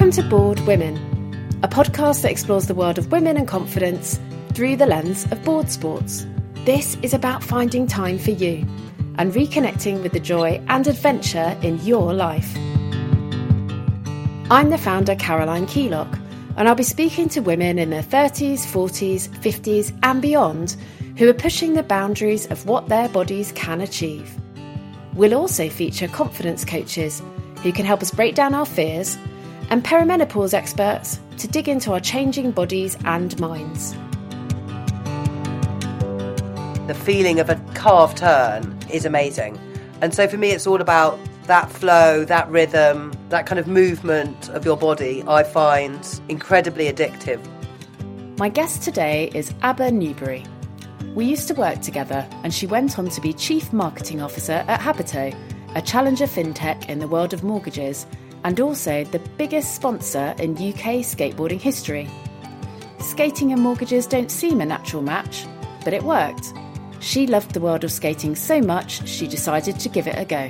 Welcome to Board Women, a podcast that explores the world of women and confidence through the lens of board sports. This is about finding time for you and reconnecting with the joy and adventure in your life. I'm the founder, Caroline Keylock, and I'll be speaking to women in their 30s, 40s, 50s, and beyond who are pushing the boundaries of what their bodies can achieve. We'll also feature confidence coaches who can help us break down our fears and perimenopause experts to dig into our changing bodies and minds. The feeling of a carved turn is amazing. And so for me, it's all about that flow, that rhythm, that kind of movement of your body, I find incredibly addictive. My guest today is Abba Newbury. We used to work together, and she went on to be Chief Marketing Officer at Habito, a challenger fintech in the world of mortgages, and also the biggest sponsor in UK skateboarding history. Skating and mortgages don't seem a natural match, but it worked. She loved the world of skating so much, she decided to give it a go.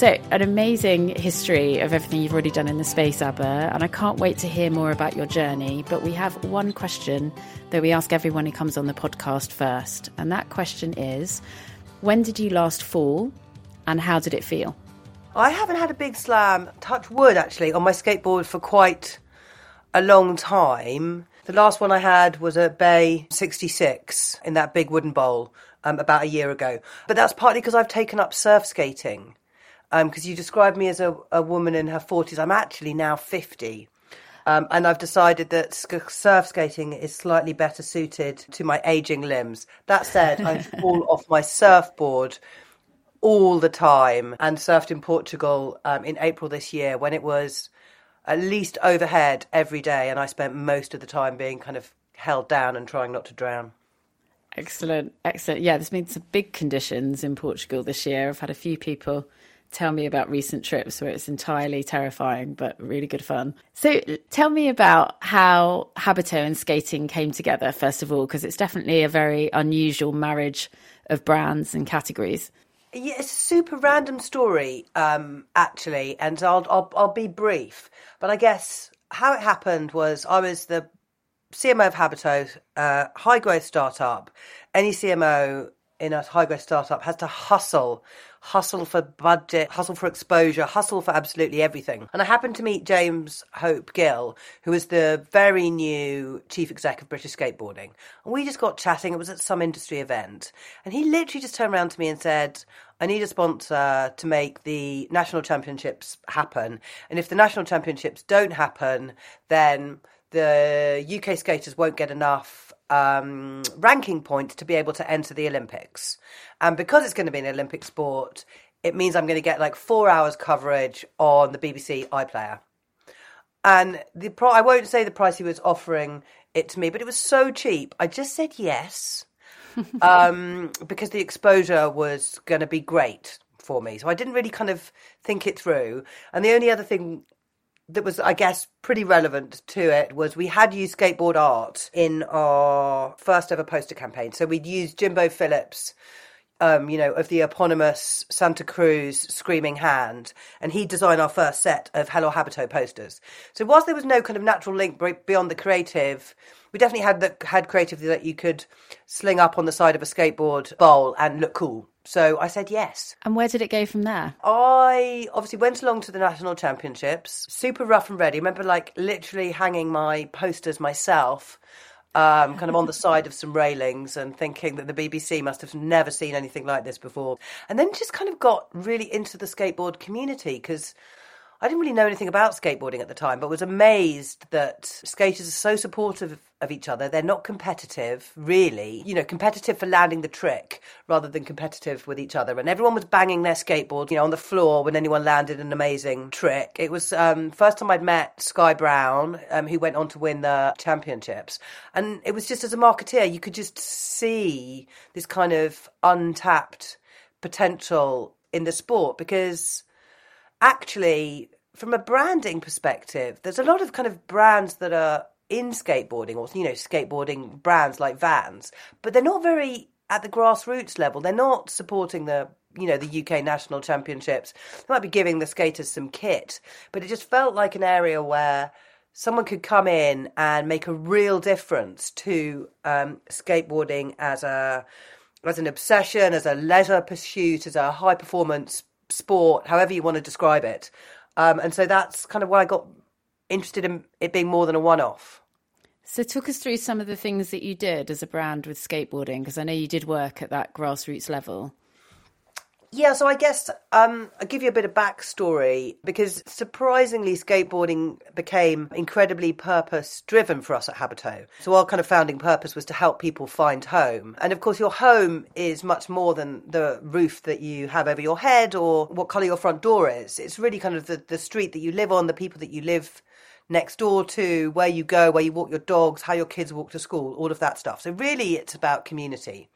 So, an amazing history of everything you've already done in the space, Abba, and I can't wait to hear more about your journey. But we have one question that we ask everyone who comes on the podcast first, and that question is When did you last fall, and how did it feel? I haven't had a big slam, touch wood actually, on my skateboard for quite a long time. The last one I had was at Bay 66 in that big wooden bowl um, about a year ago. But that's partly because I've taken up surf skating because um, you described me as a, a, woman in her 40s. I'm actually now 50. Um, and I've decided that surf skating is slightly better suited to my aging limbs. That said, I fall off my surfboard all the time and surfed in Portugal um, in April this year when it was at least overhead every day. And I spent most of the time being kind of held down and trying not to drown. Excellent, excellent. Yeah, there's been some big conditions in Portugal this year. I've had a few people tell me about recent trips where it's entirely terrifying but really good fun. So tell me about how Habito and skating came together first of all because it's definitely a very unusual marriage of brands and categories. Yeah, it's a super random story, um, actually, and I'll, I'll I'll be brief. But I guess how it happened was I was the CMO of Habito, uh, high growth startup. Any CMO in a high growth startup has to hustle hustle for budget, hustle for exposure, hustle for absolutely everything. And I happened to meet James Hope Gill, who is the very new chief exec of British Skateboarding. And we just got chatting. It was at some industry event. And he literally just turned around to me and said, I need a sponsor to make the national championships happen. And if the national championships don't happen, then the UK skaters won't get enough um, ranking points to be able to enter the Olympics. And because it's going to be an Olympic sport, it means I'm going to get like four hours coverage on the BBC iPlayer. And the pro- I won't say the price he was offering it to me, but it was so cheap. I just said yes um, because the exposure was going to be great for me. So I didn't really kind of think it through. And the only other thing that was, I guess, pretty relevant to it was we had used skateboard art in our first ever poster campaign. So we'd used Jimbo Phillips, um, you know, of the eponymous Santa Cruz Screaming Hand, and he designed our first set of Hello Habito posters. So whilst there was no kind of natural link beyond the creative, we definitely had the, had creative that you could sling up on the side of a skateboard bowl and look cool. So I said yes. And where did it go from there? I obviously went along to the national championships, super rough and ready. I remember like literally hanging my posters myself. Um, kind of on the side of some railings and thinking that the BBC must have never seen anything like this before. And then just kind of got really into the skateboard community because I didn't really know anything about skateboarding at the time, but was amazed that skaters are so supportive of each other. They're not competitive, really. You know, competitive for landing the trick rather than competitive with each other. And everyone was banging their skateboard, you know, on the floor when anyone landed an amazing trick. It was um, first time I'd met Sky Brown, um, who went on to win the championships. And it was just as a marketeer, you could just see this kind of untapped potential in the sport because actually, from a branding perspective, there's a lot of kind of brands that are in skateboarding or, you know, skateboarding brands like Vans, but they're not very at the grassroots level. They're not supporting the you know the UK national championships. They might be giving the skaters some kit, but it just felt like an area where someone could come in and make a real difference to um, skateboarding as a as an obsession, as a leisure pursuit, as a high performance sport, however you want to describe it. Um, and so that's kind of why I got interested in it being more than a one off. So, talk us through some of the things that you did as a brand with skateboarding, because I know you did work at that grassroots level. Yeah, so I guess um, I'll give you a bit of backstory because surprisingly, skateboarding became incredibly purpose driven for us at Habito. So, our kind of founding purpose was to help people find home. And of course, your home is much more than the roof that you have over your head or what colour your front door is. It's really kind of the, the street that you live on, the people that you live next door to, where you go, where you walk your dogs, how your kids walk to school, all of that stuff. So, really, it's about community.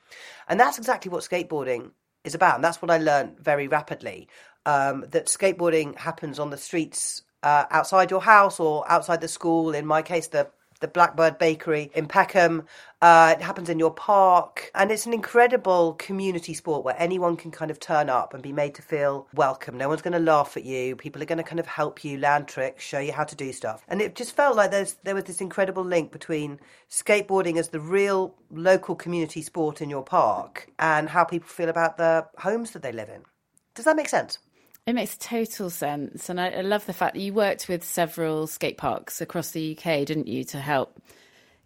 And that's exactly what skateboarding is about. And that's what I learned very rapidly um, that skateboarding happens on the streets uh, outside your house or outside the school. In my case, the the Blackbird Bakery in Peckham. Uh, it happens in your park, and it's an incredible community sport where anyone can kind of turn up and be made to feel welcome. No one's going to laugh at you. People are going to kind of help you land tricks, show you how to do stuff, and it just felt like there's there was this incredible link between skateboarding as the real local community sport in your park and how people feel about the homes that they live in. Does that make sense? It makes total sense. And I, I, love the fact that you worked with several skate parks across the UK, didn't you, to help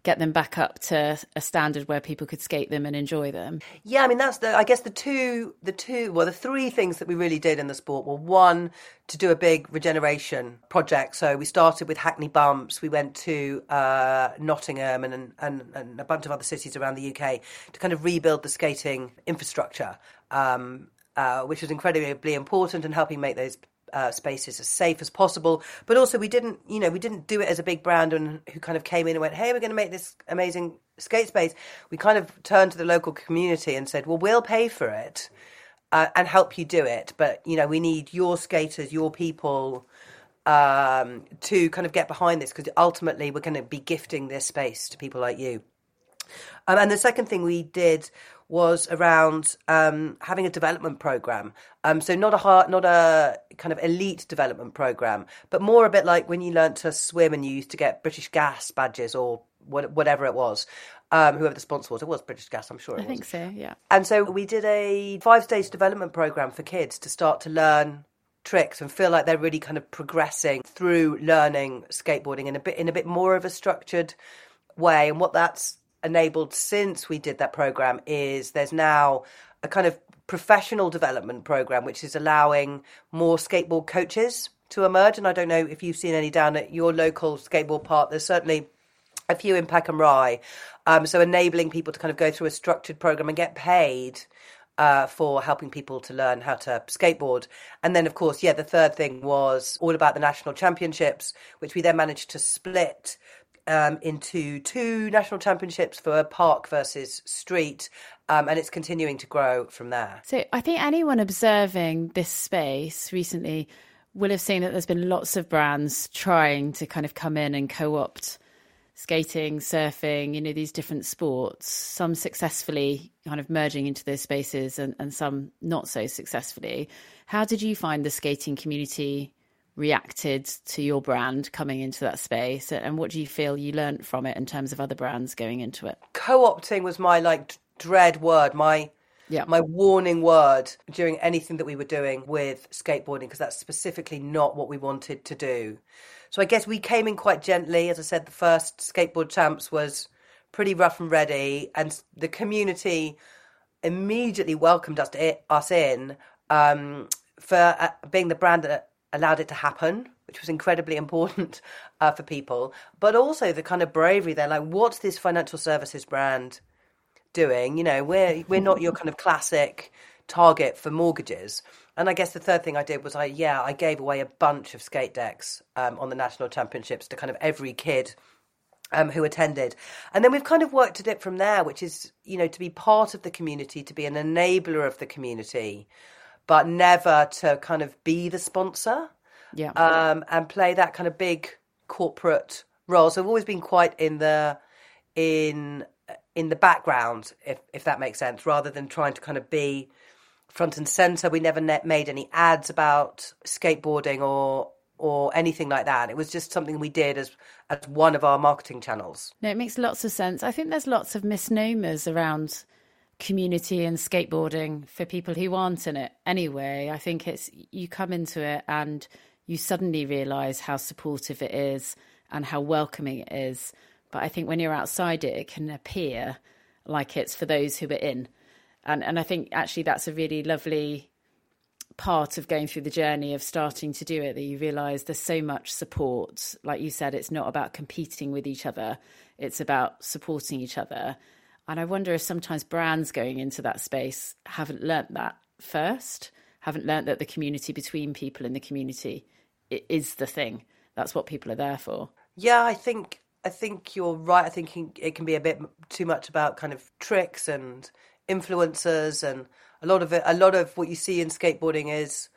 get them back up to a standard where people could skate them and enjoy them. Yeah, I mean that's the I guess the two the two well the three things that we really did in the sport were one to do a big regeneration project. So we started with Hackney Bumps, we went to uh, Nottingham and, and and a bunch of other cities around the UK to kind of rebuild the skating infrastructure. Um, uh, which is incredibly important in helping make those uh, spaces as safe as possible. But also, we didn't, you know, we didn't do it as a big brand and who kind of came in and went, "Hey, we're going to make this amazing skate space." We kind of turned to the local community and said, "Well, we'll pay for it uh, and help you do it, but you know, we need your skaters, your people." Um, to kind of get behind this because ultimately we're going to be gifting this space to people like you. Um, and the second thing we did was around um, having a development program. Um, so not a hard, not a kind of elite development program, but more a bit like when you learned to swim and you used to get British Gas badges or what, whatever it was. Um, whoever the sponsor was, it was British Gas, I'm sure. I was. think so, yeah. And so we did a five stage development program for kids to start to learn tricks and feel like they're really kind of progressing through learning skateboarding in a bit in a bit more of a structured way. And what that's enabled since we did that program is there's now a kind of professional development program which is allowing more skateboard coaches to emerge. And I don't know if you've seen any down at your local skateboard park. There's certainly a few in Peckham Rye. Um, so enabling people to kind of go through a structured program and get paid uh, for helping people to learn how to skateboard. And then, of course, yeah, the third thing was all about the national championships, which we then managed to split um, into two national championships for park versus street, um, and it's continuing to grow from there. So I think anyone observing this space recently will have seen that there's been lots of brands trying to kind of come in and co-opt skating, surfing, you know, these different sports, some successfully kind of merging into those spaces and, and some not so successfully. How did you find the skating community reacted to your brand coming into that space? And what do you feel you learned from it in terms of other brands going into it? Co-opting was my like dread word my yeah. my warning word during anything that we were doing with skateboarding because that's specifically not what we wanted to do. So i guess we came in quite gently. As i said the first skateboard champs was pretty rough and ready and the community immediately welcomed us, to, us in um, for uh, being the brand that allowed it to happen, which was incredibly important uh, for people. But also the kind of bravery. They're like, what's this financial services brand doing? You know, we're we're not your kind of classic target for mortgages. And I guess the third thing I did was I yeah I gave away a bunch of skate decks um, on the national championships to kind of every kid. Um, who attended. And then we've kind of worked at it from there, which is, you know, to be part of the community, to be an enabler of the community, but never to kind of be the sponsor. Yeah. Um, and play that kind of big corporate role. So I've always been quite in the in in the background, if if that makes sense, rather than trying to kind of be front and center. We never made any ads about skateboarding or or anything like that. It was just something we did as as one of our marketing channels. No, it makes lots of sense. I think there's lots of misnomers around community and skateboarding for people who aren't in it anyway. I think it's you come into it and you suddenly realize how supportive it is and how welcoming it is. But I think when you're outside it, it can appear like it's for those who are in. And and I think actually that's a really lovely part of going through the journey of starting to do it that you realize there's so much support. Like you said, it's not about competing with each other, it's about supporting each other. And I wonder if sometimes brands going into that space haven't learnt that first, haven't learnt that the community between people in the community is the thing. That's what people are there for. Yeah, I think I think you're right. I think it can be a bit too much about kind of tricks and influencers and a lot of it. A lot of what you see in skateboarding is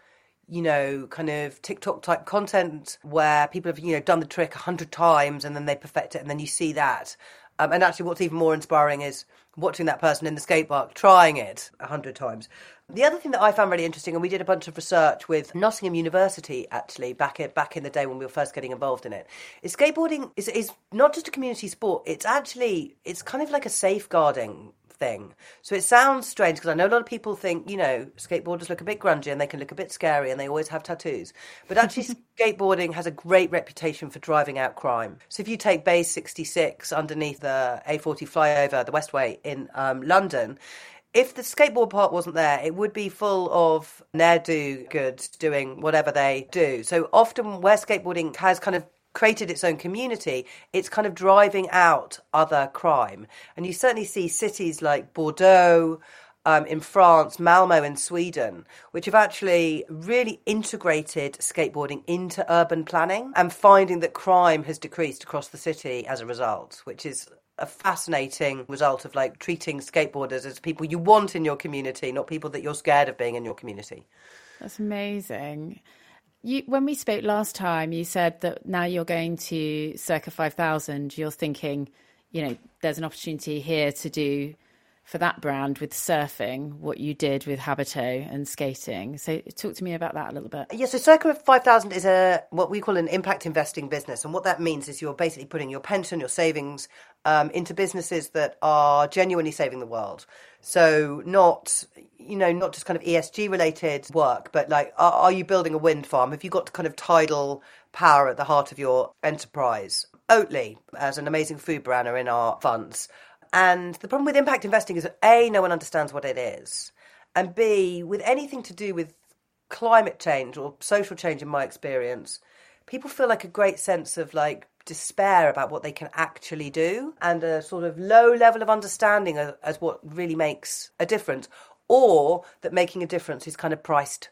you know, kind of TikTok type content where people have, you know, done the trick a hundred times and then they perfect it and then you see that. Um, and actually, what's even more inspiring is watching that person in the skate park trying it a hundred times. The other thing that I found really interesting, and we did a bunch of research with Nottingham University actually back in, back in the day when we were first getting involved in it, is skateboarding is, is not just a community sport. It's actually it's kind of like a safeguarding thing. So it sounds strange because I know a lot of people think, you know, skateboarders look a bit grungy and they can look a bit scary and they always have tattoos. But actually, skateboarding has a great reputation for driving out crime. So if you take Bay 66 underneath the A40 flyover, the Westway in um, London, if the skateboard park wasn't there, it would be full of ne'er do goods doing whatever they do. So often, where skateboarding has kind of created its own community, it's kind of driving out other crime. And you certainly see cities like Bordeaux, um, in France, Malmo in Sweden, which have actually really integrated skateboarding into urban planning and finding that crime has decreased across the city as a result, which is a fascinating result of like treating skateboarders as people you want in your community, not people that you're scared of being in your community. That's amazing. You, when we spoke last time, you said that now you're going to Circa 5000, you're thinking, you know, there's an opportunity here to do for that brand with surfing what you did with Habito and skating. So talk to me about that a little bit. Yeah, so Circa 5000 is a what we call an impact investing business and what that means is you're basically putting your pension, your savings um, into businesses that are genuinely saving the world. So not you know not just kind of ESG related work, but like are, are you building a wind farm? Have you got kind of tidal power at the heart of your enterprise? Oatly, as an amazing food brand, are in our funds. And the problem with impact investing is that A, no one understands what it is. And B, with anything to do with climate change or social change, in my experience, people feel like a great sense of like despair about what they can actually do and a sort of low level of understanding as, as what really makes a difference or that making a difference is kind of priced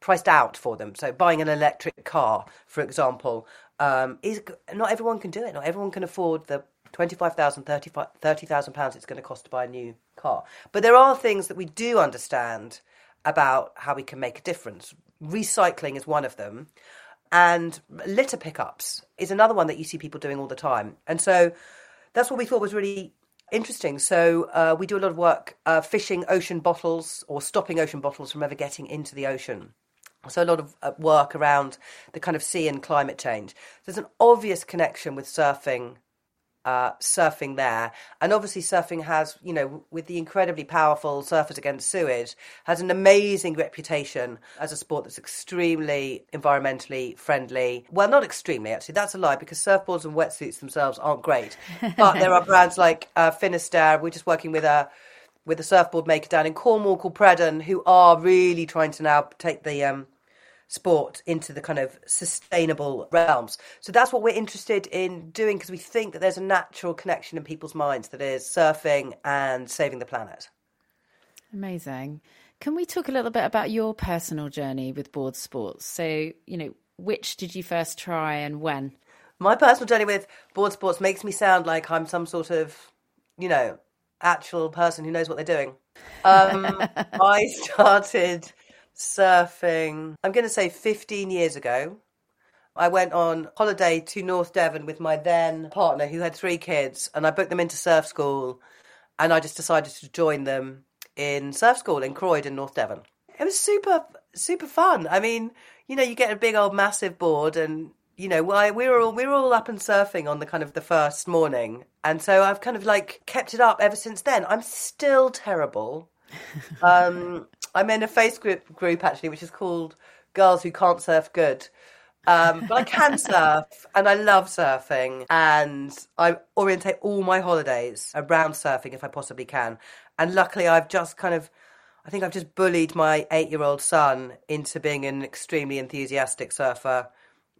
priced out for them so buying an electric car for example um, is not everyone can do it not everyone can afford the 25,000, 30,000 pounds it's going to cost to buy a new car. But there are things that we do understand about how we can make a difference. Recycling is one of them. And litter pickups is another one that you see people doing all the time. And so that's what we thought was really interesting. So uh, we do a lot of work uh, fishing ocean bottles or stopping ocean bottles from ever getting into the ocean. So a lot of uh, work around the kind of sea and climate change. There's an obvious connection with surfing uh, surfing there. And obviously, surfing has, you know, with the incredibly powerful Surfers Against Sewage, has an amazing reputation as a sport that's extremely environmentally friendly. Well, not extremely, actually. That's a lie because surfboards and wetsuits themselves aren't great. But there are brands like uh, Finisterre. We're just working with a with a surfboard maker down in Cornwall called Predon, who are really trying to now take the um, sport into the kind of sustainable realms. So that's what we're interested in doing because we think that there's a natural connection in people's minds that is surfing and saving the planet. Amazing. Can we talk a little bit about your personal journey with board sports? So, you know, which did you first try and when? My personal journey with board sports makes me sound like I'm some sort of, you know, actual person who knows what they're doing. Um, I started surfing, I'm going to say 15 years ago. I went on holiday to North Devon with my then partner who had three kids, and I booked them into surf school. And I just decided to join them in surf school in Croyde, North Devon. It was super, super fun. I mean, you know, you get a big old massive board and you know, we were all we were all up and surfing on the kind of the first morning, and so I've kind of like kept it up ever since then. I'm still terrible. um, I'm in a Facebook group actually, which is called "Girls Who Can't Surf Good," um, but I can surf, and I love surfing, and I orientate all my holidays around surfing if I possibly can. And luckily, I've just kind of I think I've just bullied my eight year old son into being an extremely enthusiastic surfer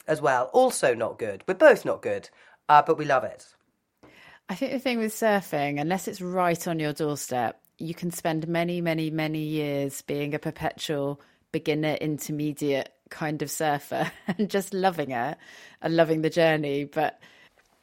as well. Also, not good. We're both not good, uh, but we love it. I think the thing with surfing, unless it's right on your doorstep, you can spend many, many, many years being a perpetual beginner, intermediate kind of surfer and just loving it and loving the journey. But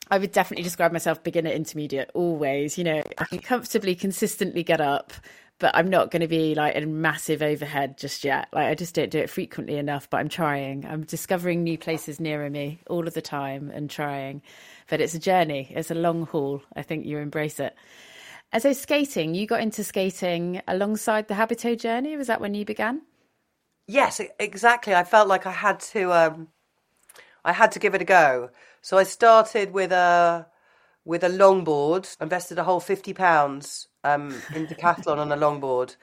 I would definitely describe myself beginner, intermediate always. You know, I can comfortably, consistently get up but I'm not going to be like a massive overhead just yet. Like I just don't do it frequently enough, but I'm trying. I'm discovering new places nearer me all of the time and trying. But it's a journey. It's a long haul. I think you embrace it. And so skating, you got into skating alongside the Habito journey. Was that when you began? Yes, exactly. I felt like I had to um I had to give it a go. So I started with a with a longboard, invested a whole fifty pounds um, in decathlon on a longboard,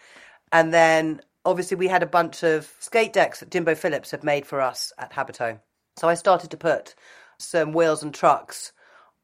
and then obviously we had a bunch of skate decks that Jimbo Phillips had made for us at Habito. So I started to put some wheels and trucks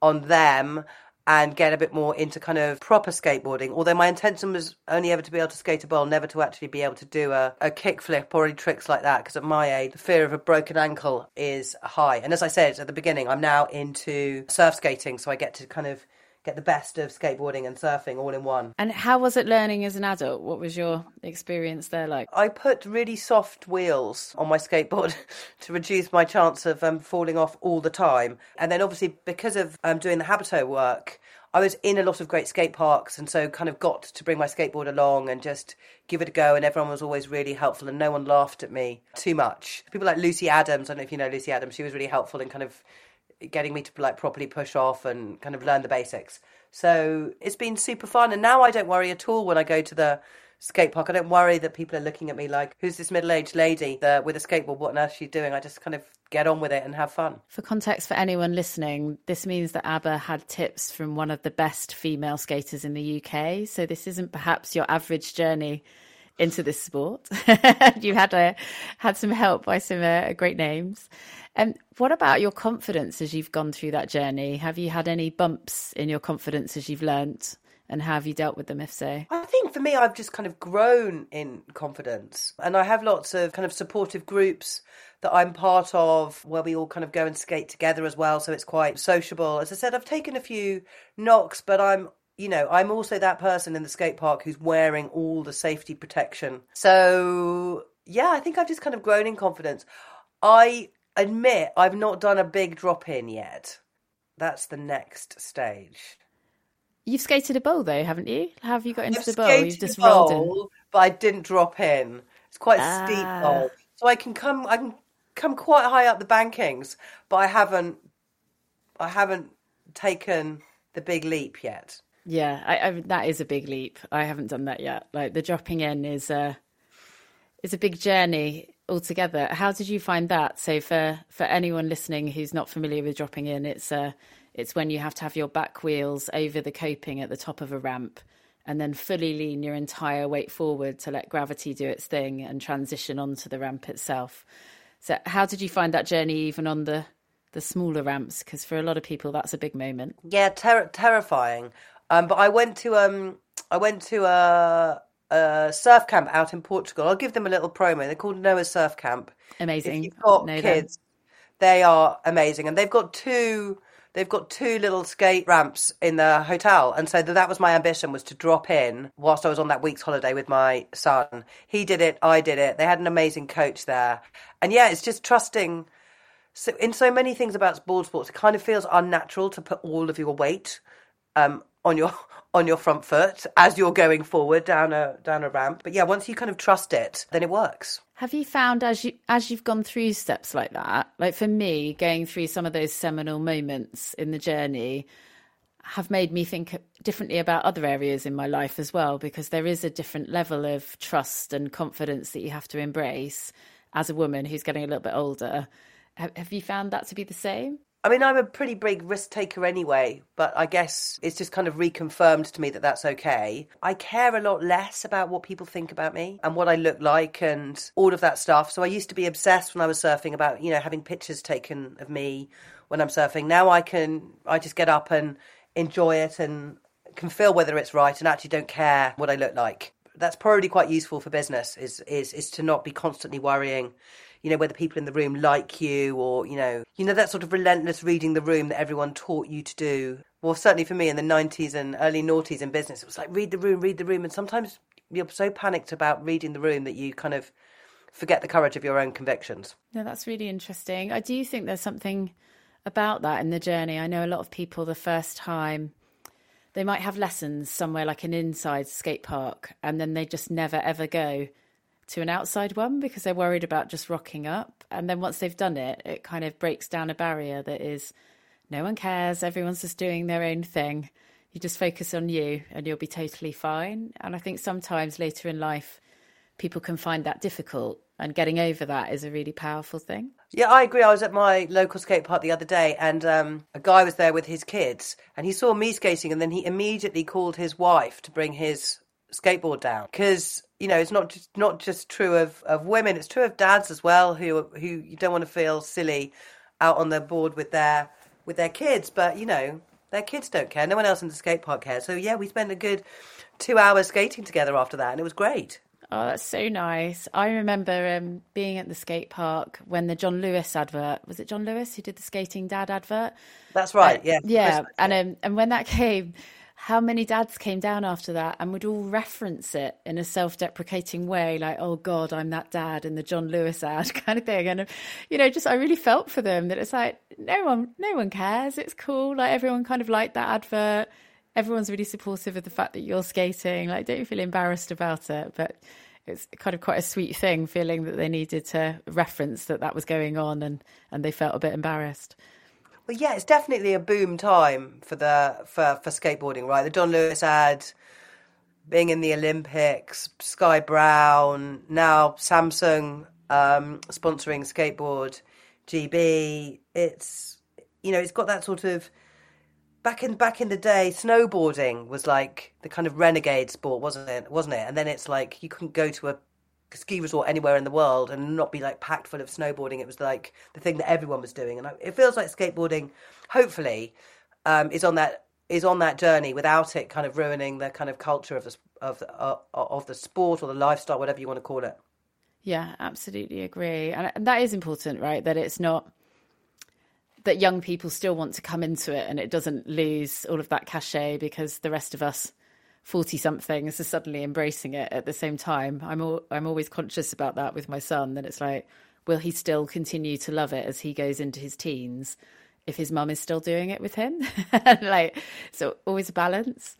on them and get a bit more into kind of proper skateboarding. Although my intention was only ever to be able to skate a bowl, never to actually be able to do a, a kick flip or any tricks like that. Because at my age, the fear of a broken ankle is high. And as I said at the beginning, I'm now into surf skating, so I get to kind of get the best of skateboarding and surfing all in one. And how was it learning as an adult? What was your experience there like? I put really soft wheels on my skateboard to reduce my chance of um, falling off all the time. And then obviously because of um, doing the Habito work, I was in a lot of great skate parks and so kind of got to bring my skateboard along and just give it a go and everyone was always really helpful and no one laughed at me too much. People like Lucy Adams, I don't know if you know Lucy Adams, she was really helpful and kind of getting me to like properly push off and kind of learn the basics. So it's been super fun, and now I don't worry at all when I go to the skate park. I don't worry that people are looking at me like, "Who's this middle-aged lady uh, with a skateboard? What on earth is she doing?" I just kind of get on with it and have fun. For context, for anyone listening, this means that Abba had tips from one of the best female skaters in the UK. So this isn't perhaps your average journey into this sport. you had a had some help by some uh, great names. And what about your confidence as you've gone through that journey? Have you had any bumps in your confidence as you've learnt? And how have you dealt with them, if so? I think for me, I've just kind of grown in confidence. And I have lots of kind of supportive groups that I'm part of where we all kind of go and skate together as well. So it's quite sociable. As I said, I've taken a few knocks, but I'm you know, I'm also that person in the skate park who's wearing all the safety protection. So, yeah, I think I've just kind of grown in confidence. I admit I've not done a big drop in yet. That's the next stage. You've skated a bowl though, haven't you? Have you got into I've the bowl? You've just rolled in. But I didn't drop in. It's quite a Ah. steep bowl. So I can come I can come quite high up the bankings, but I haven't I haven't taken the big leap yet. Yeah, I, I, that is a big leap. I haven't done that yet. Like the dropping in is a is a big journey altogether. How did you find that? So for for anyone listening who's not familiar with dropping in, it's uh it's when you have to have your back wheels over the coping at the top of a ramp and then fully lean your entire weight forward to let gravity do its thing and transition onto the ramp itself. So how did you find that journey even on the the smaller ramps because for a lot of people that's a big moment. Yeah, ter- terrifying. Um, but I went to um, I went to a, a surf camp out in Portugal. I'll give them a little promo. They're called Noah Surf Camp. Amazing. If you've got Know them. kids, they are amazing, and they've got two. They've got two little skate ramps in the hotel, and so that was my ambition was to drop in whilst I was on that week's holiday with my son. He did it, I did it. They had an amazing coach there, and yeah, it's just trusting. So in so many things about board sports, it kind of feels unnatural to put all of your weight um, on your on your front foot as you're going forward down a down a ramp. But yeah, once you kind of trust it, then it works. Have you found as you as you've gone through steps like that, like for me, going through some of those seminal moments in the journey, have made me think differently about other areas in my life as well, because there is a different level of trust and confidence that you have to embrace as a woman who's getting a little bit older. Have you found that to be the same? I mean, I'm a pretty big risk taker anyway, but I guess it's just kind of reconfirmed to me that that's okay. I care a lot less about what people think about me and what I look like and all of that stuff. So I used to be obsessed when I was surfing about, you know, having pictures taken of me when I'm surfing. Now I can, I just get up and enjoy it and can feel whether it's right and actually don't care what I look like. That's probably quite useful for business is is is to not be constantly worrying, you know, whether people in the room like you or, you know, you know that sort of relentless reading the room that everyone taught you to do. Well, certainly for me in the 90s and early noughties in business, it was like read the room, read the room and sometimes you're so panicked about reading the room that you kind of forget the courage of your own convictions. No, that's really interesting. I do think there's something about that in the journey. I know a lot of people the first time they might have lessons somewhere like an inside skate park and then they just never ever go to an outside one because they're worried about just rocking up. And then once they've done it, it kind of breaks down a barrier that is no one cares, everyone's just doing their own thing. You just focus on you and you'll be totally fine. And I think sometimes later in life, people can find that difficult and getting over that is a really powerful thing. Yeah, I agree. I was at my local skate park the other day, and um, a guy was there with his kids, and he saw me skating, and then he immediately called his wife to bring his skateboard down because you know it's not just not just true of, of women; it's true of dads as well who who you don't want to feel silly out on the board with their with their kids, but you know their kids don't care. No one else in the skate park cares. So yeah, we spent a good two hours skating together after that, and it was great. Oh, that's so nice. I remember um, being at the skate park when the John Lewis advert was it John Lewis who did the skating dad advert? That's right. Uh, yeah. Yeah, and um, and when that came, how many dads came down after that and would all reference it in a self-deprecating way, like "Oh God, I'm that dad" in the John Lewis ad kind of thing, and you know, just I really felt for them that it's like no one, no one cares. It's cool. Like everyone kind of liked that advert everyone's really supportive of the fact that you're skating. Like, don't feel embarrassed about it. But it's kind of quite a sweet thing, feeling that they needed to reference that that was going on, and and they felt a bit embarrassed. Well, yeah, it's definitely a boom time for the for for skateboarding, right? The John Lewis ad, being in the Olympics, Sky Brown, now Samsung um, sponsoring skateboard GB. It's you know, it's got that sort of back in back in the day, snowboarding was like the kind of renegade sport, wasn't it? Wasn't it? And then it's like you couldn't go to a ski resort anywhere in the world and not be like packed full of snowboarding. It was like the thing that everyone was doing, and it feels like skateboarding, hopefully, um, is on that is on that journey without it kind of ruining the kind of culture of the of uh, of the sport or the lifestyle, whatever you want to call it. Yeah, absolutely agree, and, and that is important, right? That it's not that young people still want to come into it and it doesn't lose all of that cachet because the rest of us 40 somethings are suddenly embracing it at the same time. I'm all, I'm always conscious about that with my son that it's like will he still continue to love it as he goes into his teens if his mum is still doing it with him? like so always a balance.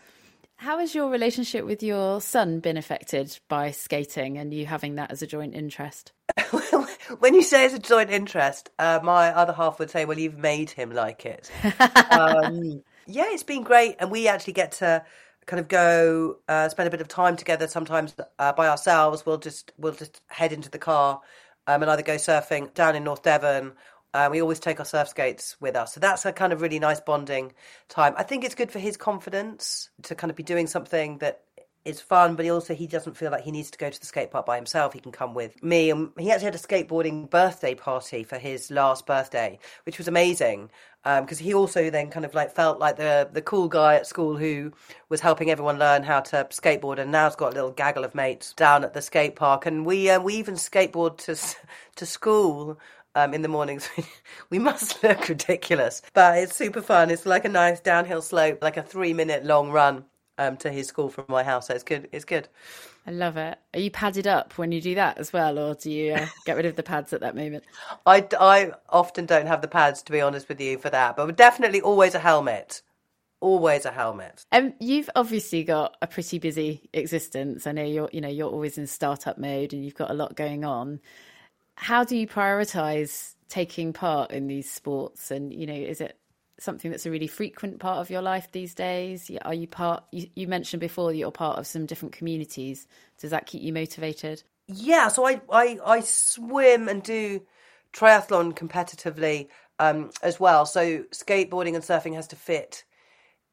How has your relationship with your son been affected by skating and you having that as a joint interest? when you say it's a joint interest, uh, my other half would say, "Well, you've made him like it." um, yeah, it's been great, and we actually get to kind of go uh, spend a bit of time together. Sometimes uh, by ourselves, we'll just we'll just head into the car um, and either go surfing down in North Devon. Uh, we always take our surf skates with us, so that's a kind of really nice bonding time. I think it's good for his confidence to kind of be doing something that is fun, but he also he doesn't feel like he needs to go to the skate park by himself. He can come with me, and he actually had a skateboarding birthday party for his last birthday, which was amazing because um, he also then kind of like felt like the the cool guy at school who was helping everyone learn how to skateboard, and now's got a little gaggle of mates down at the skate park, and we uh, we even skateboard to to school. Um, in the mornings, we must look ridiculous, but it's super fun. It's like a nice downhill slope, like a three minute long run um, to his school from my house. So it's good. It's good. I love it. Are you padded up when you do that as well, or do you uh, get rid of the pads at that moment? I, I often don't have the pads, to be honest with you, for that, but definitely always a helmet. Always a helmet. Um, you've obviously got a pretty busy existence. I know you're, you know, you're always in startup mode, and you've got a lot going on. How do you prioritise taking part in these sports? And you know, is it something that's a really frequent part of your life these days? Are you part? You, you mentioned before that you're part of some different communities. Does that keep you motivated? Yeah, so I I, I swim and do triathlon competitively um, as well. So skateboarding and surfing has to fit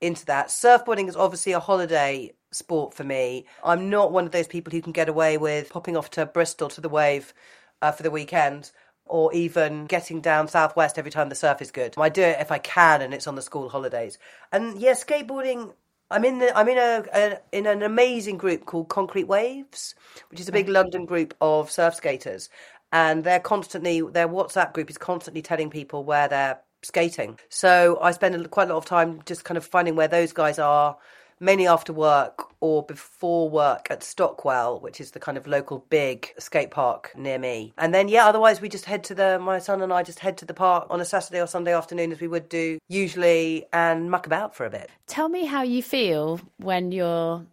into that. Surfboarding is obviously a holiday sport for me. I'm not one of those people who can get away with popping off to Bristol to the wave uh, for the weekend or even getting down southwest every time the surf is good. I do it if I can and it's on the school holidays. And yeah, skateboarding. I'm in the I'm in a, a in an amazing group called Concrete Waves, which is a big mm-hmm. London group of surf skaters, and they're constantly their WhatsApp group is constantly telling people where they're skating. So I spend quite a lot of time just kind of finding where those guys are, mainly after work or before work at Stockwell, which is the kind of local big skate park near me. And then yeah, otherwise we just head to the my son and I just head to the park on a Saturday or Sunday afternoon as we would do usually and muck about for a bit. Tell me how you feel when you're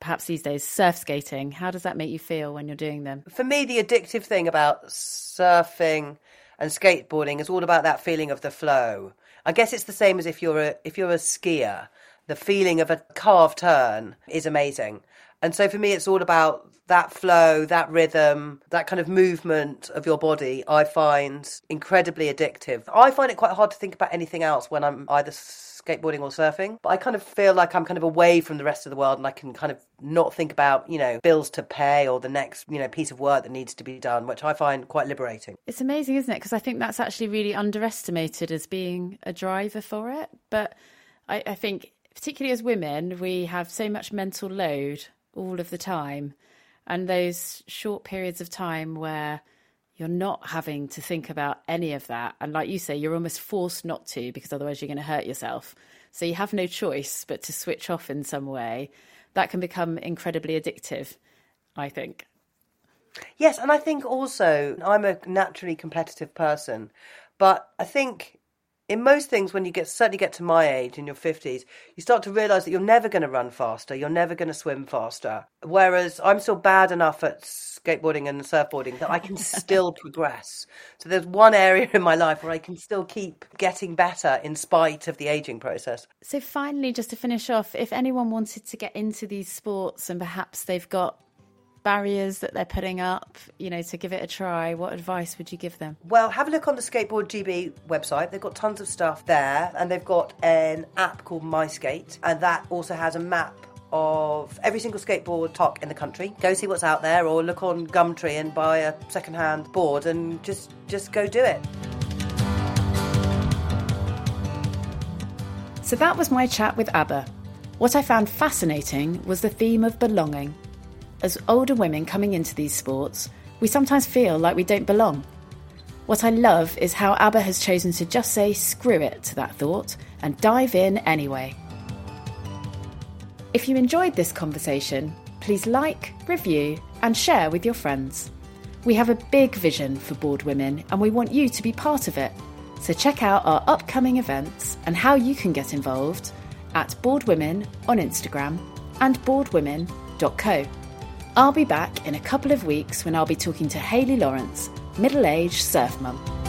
perhaps these days surf skating. How does that make you feel when you're doing them? For me the addictive thing about surfing and skateboarding is all about that feeling of the flow. I guess it's the same as if you're a if you're a skier. The feeling of a carved turn is amazing. And so for me it's all about that flow, that rhythm, that kind of movement of your body, I find incredibly addictive. I find it quite hard to think about anything else when I'm either skateboarding or surfing. But I kind of feel like I'm kind of away from the rest of the world and I can kind of not think about, you know, bills to pay or the next, you know, piece of work that needs to be done, which I find quite liberating. It's amazing, isn't it? Because I think that's actually really underestimated as being a driver for it. But I, I think, particularly as women, we have so much mental load all of the time. And those short periods of time where you're not having to think about any of that. And like you say, you're almost forced not to because otherwise you're going to hurt yourself. So you have no choice but to switch off in some way. That can become incredibly addictive, I think. Yes, and I think also I'm a naturally competitive person, but I think in most things when you get certainly get to my age in your 50s you start to realize that you're never going to run faster you're never going to swim faster. Whereas i'm still bad enough at skateboarding and surfboarding that i can still progress. So there's one area in my life where i can still keep getting better in spite of the aging process. So finally just to finish off if anyone wanted to get into these sports and perhaps they've got barriers that they're putting up, you know, to give it a try, what advice would you give them? Well, have a look on the Skateboard GB website. They've got tons of stuff there, and they've got an app called MySkate, and that also has a map of every single skateboard park in the country. Go see what's out there, or look on Gumtree and buy a second-hand board, and just just go do it. So that was my chat with Abba. What I found fascinating was the theme of belonging as older women coming into these sports, we sometimes feel like we don't belong. What I love is how Abba has chosen to just say screw it to that thought and dive in anyway. If you enjoyed this conversation, please like, review, and share with your friends. We have a big vision for Board Women and we want you to be part of it. So check out our upcoming events and how you can get involved at Board Women on Instagram and boardwomen.co. I'll be back in a couple of weeks when I'll be talking to Hayley Lawrence, middle aged surf mum.